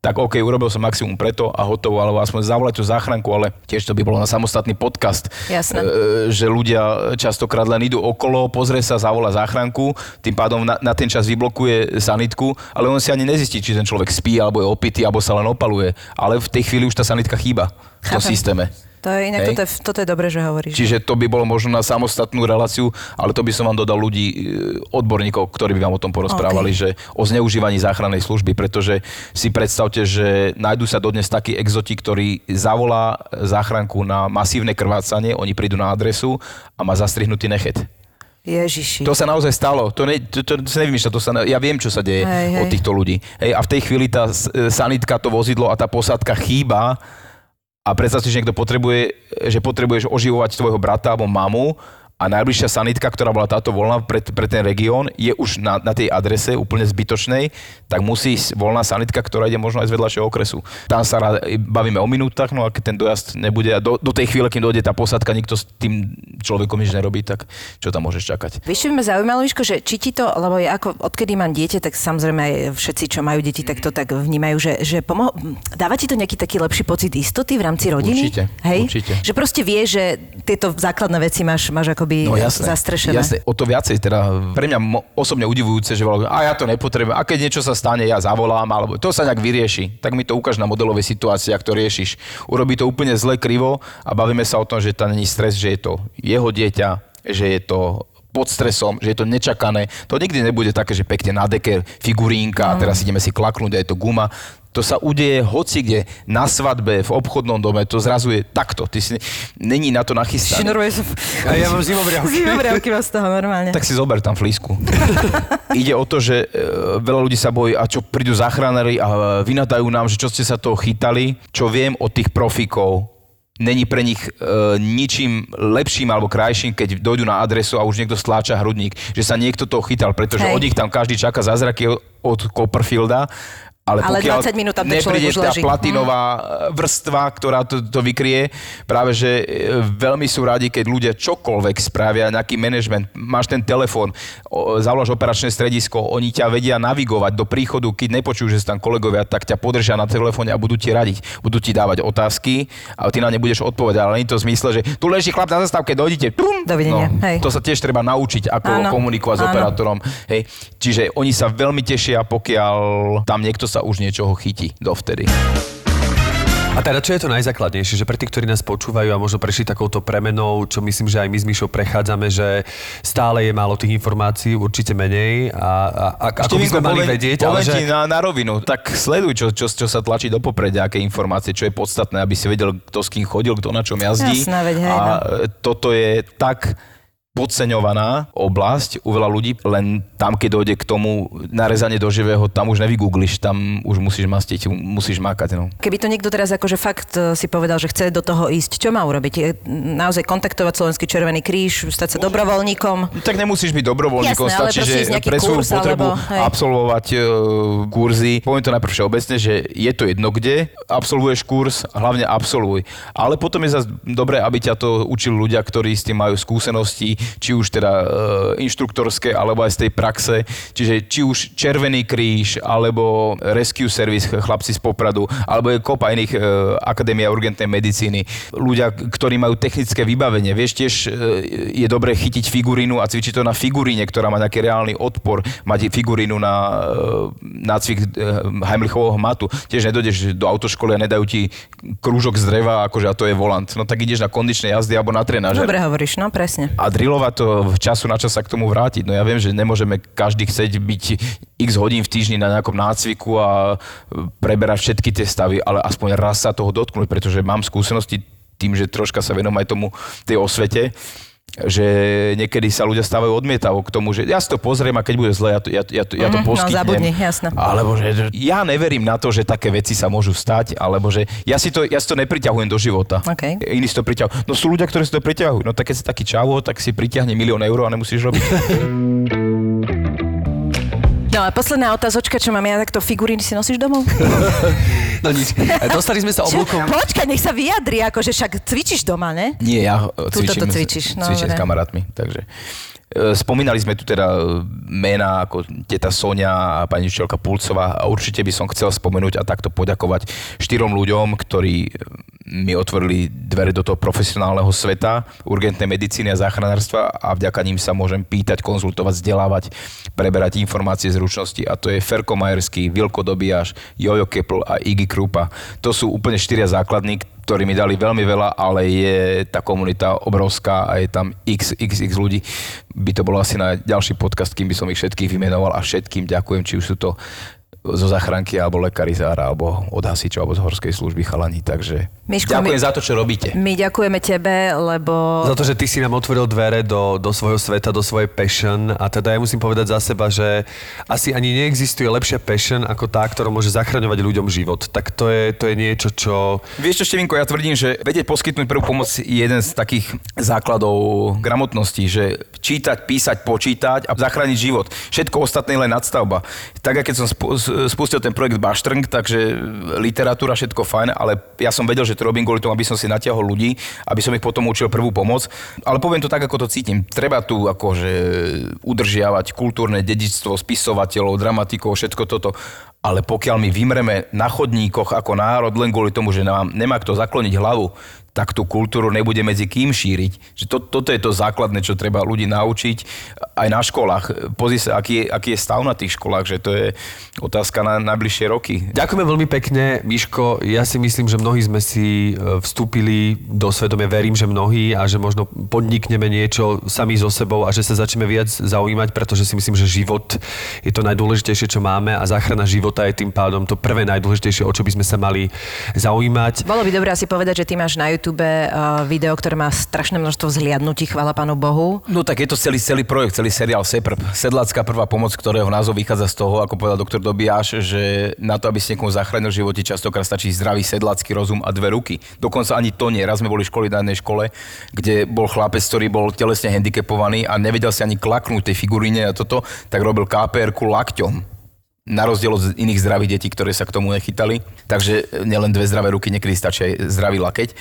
tak OK, urobil som maximum preto a hotovo, alebo aspoň zavolať tú záchranku, ale tiež to by bolo na samostatný podcast. Jasné. E, že ľudia častokrát len idú okolo, pozrie sa, zavolá záchranku, tým pádom na, na ten čas vyblokuje sanitku, ale on si ani nezistí, či ten človek spí, alebo je opitý, alebo sa len opaluje. Ale v tej chvíli už tá sanitka chýba v tom Chápem. systéme. To je inak, Hej. toto je, toto je dobré, že hovoríš. Čiže to by bolo možno na samostatnú reláciu, ale to by som vám dodal ľudí, e, odborníkov, ktorí by vám o tom porozprávali, OK. že o zneužívaní záchrannej služby, pretože si predstavte, že nájdú sa dodnes takí exoti, ktorí zavolá záchranku na masívne krvácanie, oni prídu na adresu a má zastrihnutý nechet. Ježiši. To sa naozaj stalo. To, ne, to, to, to sa nevymýšľa. To sa, ja viem, čo sa deje Hej, hej. od týchto ľudí. Hej, a v tej chvíli tá e, sanitka, to vozidlo a tá posádka chýba a predstav si, že niekto potrebuje, že potrebuješ oživovať tvojho brata alebo mamu a najbližšia sanitka, ktorá bola táto voľná pre, pre ten región, je už na, na tej adrese úplne zbytočnej, tak musí ísť voľná sanitka, ktorá ide možno aj z vedľašieho okresu. Tam sa rád, bavíme o minútach, no a keď ten dojazd nebude a do, do tej chvíle, kým dojde tá posadka, nikto s tým človekom nič nerobí, tak čo tam môžeš čakať? Vieš, čo by ma zaujímalo, Miško, že či ti to, lebo ja ako odkedy mám dieťa, tak samozrejme aj všetci, čo majú deti, tak to tak vnímajú, že, že pomo- dáva ti to nejaký taký lepší pocit istoty v rámci rodiny? Určite, Hej? určite. Že proste vie, že tieto základné veci máš, máš akoby No jasné, zastrešené. jasné. O to viacej teda pre mňa mo- osobne udivujúce, že volá, a ja to nepotrebujem, a keď niečo sa stane, ja zavolám, alebo to sa nejak vyrieši. Tak mi to ukáž na modelovej situácii, ak to riešiš. Urobí to úplne zle, krivo a bavíme sa o tom, že to není stres, že je to jeho dieťa, že je to pod stresom, že je to nečakané. To nikdy nebude také, že pekne na deke figurínka a teraz ideme si klaknúť a je to guma. To sa udeje hoci kde, na svadbe, v obchodnom dome, to zrazu je takto. Ty si není na to nachystaný. Šnuruje sa... A ja mám zimobriavky. Zimobriavky vás toho normálne. Tak si zober tam flísku. Ide o to, že e, veľa ľudí sa bojí, a čo prídu záchranári a e, vynadajú nám, že čo ste sa toho chytali. Čo viem od tých profíkov, není pre nich e, ničím lepším alebo krajším, keď dojdú na adresu a už niekto stláča hrudník, že sa niekto toho chytal, pretože Hej. od nich tam každý čaká zázraky od Copperfielda. Ale, Ale pokiaľ 20 minút tam nepríde tá leží. platinová vrstva, ktorá to, to vykrie, práve že e, veľmi sú radi, keď ľudia čokoľvek spravia, nejaký manažment, máš ten telefón, zavoláš operačné stredisko, oni ťa vedia navigovať do príchodu, keď nepočujú, že sú tam kolegovia, tak ťa podržia na telefóne a budú ti radiť. Budú ti dávať otázky a ty na ne budeš odpovedať, ale nie to zmysle, že tu leží chlap na zastávke, dojdite. Tum! Dovidenia, hej. To sa tiež treba naučiť, ako Áno, komunikovať s áno. operátorom. Hej. Čiže oni sa veľmi tešia, pokiaľ tam niekto sa už niečoho chytí dovtedy. A teda, čo je to najzákladnejšie, že pre tých, ktorí nás počúvajú a možno prešli takouto premenou, čo myslím, že aj my s Myšou prechádzame, že stále je málo tých informácií, určite menej a, a, a ako by sme mali vedieť, ale že... na, na rovinu, tak sleduj, čo, čo, čo sa tlačí do popredia, aké informácie, čo je podstatné, aby si vedel, kto s kým chodil, kto na čom jazdí. Jasné, veď, hej, a no. toto je tak podceňovaná oblasť u veľa ľudí, len tam, keď dojde k tomu narezanie do živého, tam už nevygoogliš, tam už musíš mastiť, musíš makať. No. Keby to niekto teraz akože fakt e, si povedal, že chce do toho ísť, čo má urobiť? Je naozaj kontaktovať Slovenský Červený kríž, stať sa dobrovoľníkom? Tak nemusíš byť dobrovoľníkom, Jasné, stačí, že pre svoju kurz, potrebu alebo- hej. absolvovať e, kurzy. Poviem to najprv všeobecne, že je to jedno kde, absolvuješ kurz, hlavne absolvuj. Ale potom je zase dobré, aby ťa to učili ľudia, ktorí s tým majú skúsenosti, či už teda e, inštruktorské, alebo aj z tej praxe. Čiže či už Červený kríž, alebo Rescue Service, chlapci z Popradu, alebo je kopa iných e, Akadémia urgentnej medicíny. Ľudia, ktorí majú technické vybavenie. Vieš, tiež e, je dobré chytiť figurínu a cvičiť to na figuríne, ktorá má nejaký reálny odpor. Mať figurínu na e, nácvik e, Heimlichovho hmatu. Tiež nedojdeš do autoškoly a nedajú ti krúžok z dreva, akože a to je volant. No tak ideš na kondičné jazdy alebo na trenažer. Dobre hovoríš, no presne. A drillovať to času na čas sa k tomu vrátiť. No ja viem, že nemôžeme každý chcieť byť x hodín v týždni na nejakom nácviku a preberať všetky tie stavy, ale aspoň raz sa toho dotknúť, pretože mám skúsenosti tým, že troška sa venom aj tomu tej osvete, že niekedy sa ľudia stávajú odmietavo k tomu, že ja si to pozriem a keď bude zle, ja to, ja, ja, to- ja to Mhm, no, poskytnem. zabudni, jasné. Alebo že ja neverím na to, že také veci sa môžu stať, alebo že ja si to, ja si to nepriťahujem do života. OK. Iní si to priťahujú. No sú ľudia, ktorí si to priťahujú. No tak keď si taký čavo, tak si priťahne milión eur a nemusíš robiť. No a posledná otázočka, čo mám ja, takto figuríny si nosíš domov? No nič. Dostali sme sa oblúkom. Počkaj, nech sa vyjadri, akože však cvičíš doma, ne? Nie, ja e, cvičím, cvičíš, no, cvičím s kamarátmi, takže... e, Spomínali sme tu teda e, mená ako teta Sonia a pani učiteľka Pulcová a určite by som chcel spomenúť a takto poďakovať štyrom ľuďom, ktorí e, mi otvorili dvere do toho profesionálneho sveta urgentnej medicíny a záchranárstva a vďaka ním sa môžem pýtať, konzultovať, vzdelávať, preberať informácie, zručnosti a to je Ferko Majerský, Vilko Dobiaš, Jojo Kepl a Iggy Krupa. To sú úplne štyria základní, ktorí mi dali veľmi veľa, ale je tá komunita obrovská a je tam x, x, x ľudí. By to bolo asi na ďalší podcast, kým by som ich všetkých vymenoval a všetkým ďakujem, či už sú to zo zachránky, alebo lekarizára, alebo od hasičov, alebo z horskej služby chalani. Takže Miško, ďakujem my- za to, čo robíte. My ďakujeme tebe, lebo... Za to, že ty si nám otvoril dvere do, do svojho sveta, do svojej passion a teda ja musím povedať za seba, že asi ani neexistuje lepšia passion ako tá, ktorá môže zachraňovať ľuďom život. Tak to je, to je niečo, čo... Vieš čo, Števinko, ja tvrdím, že vedieť poskytnúť prvú pomoc je jeden z takých základov gramotnosti, že čítať, písať, počítať a zachrániť život. Všetko ostatné je len nadstavba. Tak, keď som spu- spustil ten projekt Baštrnk, takže literatúra, všetko fajn, ale ja som vedel, že to robím kvôli tomu, aby som si natiahol ľudí, aby som ich potom učil prvú pomoc. Ale poviem to tak, ako to cítim. Treba tu akože udržiavať kultúrne dedičstvo, spisovateľov, dramatikov, všetko toto. Ale pokiaľ my vymreme na chodníkoch ako národ len kvôli tomu, že nám nemá kto zakloniť hlavu, tak tú kultúru nebude medzi kým šíriť. Že to, toto je to základné, čo treba ľudí naučiť aj na školách. Pozri sa, aký je, aký je stav na tých školách, že to je otázka na najbližšie roky. Ďakujeme veľmi pekne, Miško. Ja si myslím, že mnohí sme si e, vstúpili do svedomia, verím, že mnohí a že možno podnikneme niečo sami so sebou a že sa začneme viac zaujímať, pretože si myslím, že život je to najdôležitejšie, čo máme a záchrana života je tým pádom to prvé najdôležitejšie, o čo by sme sa mali zaujímať. Bolo by dobré asi povedať, že ty máš na YouTube uh, video, ktoré má strašné množstvo vzliadnutí, chvála pánu Bohu. No tak je to celý, celý projekt, celý seriál SEPRP. Sedlácká prvá pomoc, ktorého názov vychádza z toho, ako povedal doktor Dobiaš, že na to, aby ste niekomu zachránil v živote, častokrát stačí zdravý sedlácky rozum a dve ruky. Dokonca ani to nie. Raz sme boli školy na jednej škole, kde bol chlapec, ktorý bol telesne handicapovaný a nevedel si ani klaknúť tej figuríne a toto, tak robil KPR-ku lakťom na rozdiel od iných zdravých detí, ktoré sa k tomu nechytali. Takže nielen dve zdravé ruky, niekedy stačí aj zdravý lakeť.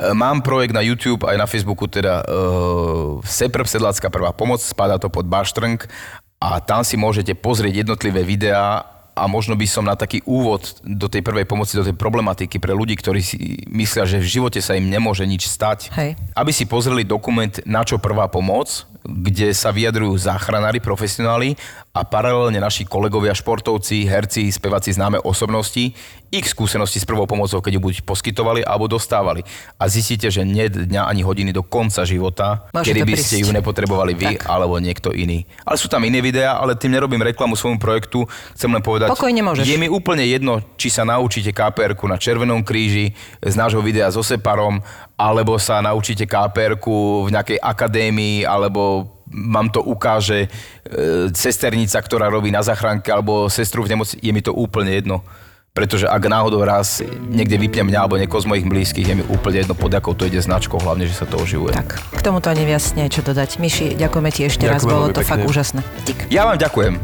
E, Mám projekt na YouTube aj na Facebooku, teda uh, Seprv Sedlácka prvá pomoc, spadá to pod Baštrnk a tam si môžete pozrieť jednotlivé videá a možno by som na taký úvod do tej prvej pomoci, do tej problematiky pre ľudí, ktorí si myslia, že v živote sa im nemôže nič stať, Hej. aby si pozreli dokument Na čo prvá pomoc, kde sa vyjadrujú záchranári, profesionáli a paralelne naši kolegovia, športovci, herci, speváci, známe osobnosti, ich skúsenosti s prvou pomocou, keď ju buď poskytovali alebo dostávali. A zistíte, že nie dňa ani hodiny do konca života, Môže kedy by ste ju nepotrebovali vy Tak. alebo niekto iný. Ale sú tam iné videá, ale tým nerobím reklamu svojmu projektu. Chcem len povedať, Pokojne môžeš. je mi úplne jedno, či sa naučíte kpr na Červenom kríži z nášho videa so Separom, alebo sa naučíte kpr v nejakej akadémii, alebo vám to ukáže e, sesternica, ktorá robí na zachránke, alebo sestru v nemoci, je mi to úplne jedno. Pretože ak náhodou raz niekde vypnem mňa alebo niekoho z mojich blízkych, je mi úplne jedno pod akou to ide značkou, hlavne, že sa to oživuje. Tak, k tomuto ani viac nie je čo dodať. Miši, ďakujeme ti ešte raz, Ďakujem bolo veľmi to pekne. fakt úžasné. Dík. Ja vám ďakujem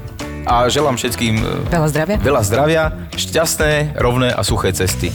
a želám všetkým e, Veľa zdravia. veľa zdravia, šťastné, rovné a suché cesty.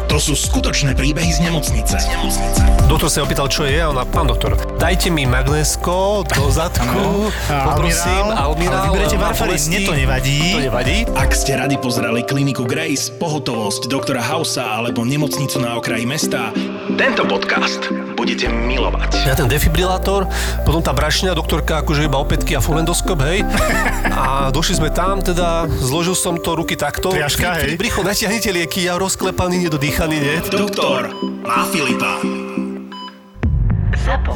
To sú skutočné príbehy z nemocnice. Z nemocnice. Doktor sa opýtal, čo je a ona, pán doktor, dajte mi magnésko do zadku, poprosím, ale almirál. vyberete mám varfarín, bolesti. mne to nevadí. To nevadí. Ak ste radi pozerali kliniku Grace, pohotovosť doktora Hausa alebo nemocnicu na okraji mesta, tento podcast budete milovať. Ja ten defibrilátor, potom tá brašňa, doktorka akože iba opätky a fulendoskop, hej. A došli sme tam, teda zložil som to ruky takto. Triaška, hej. Rýchlo, natiahnite lieky, ja rozklepaný, nedodýchaný, nie? Doktor má Filipa. Zapo.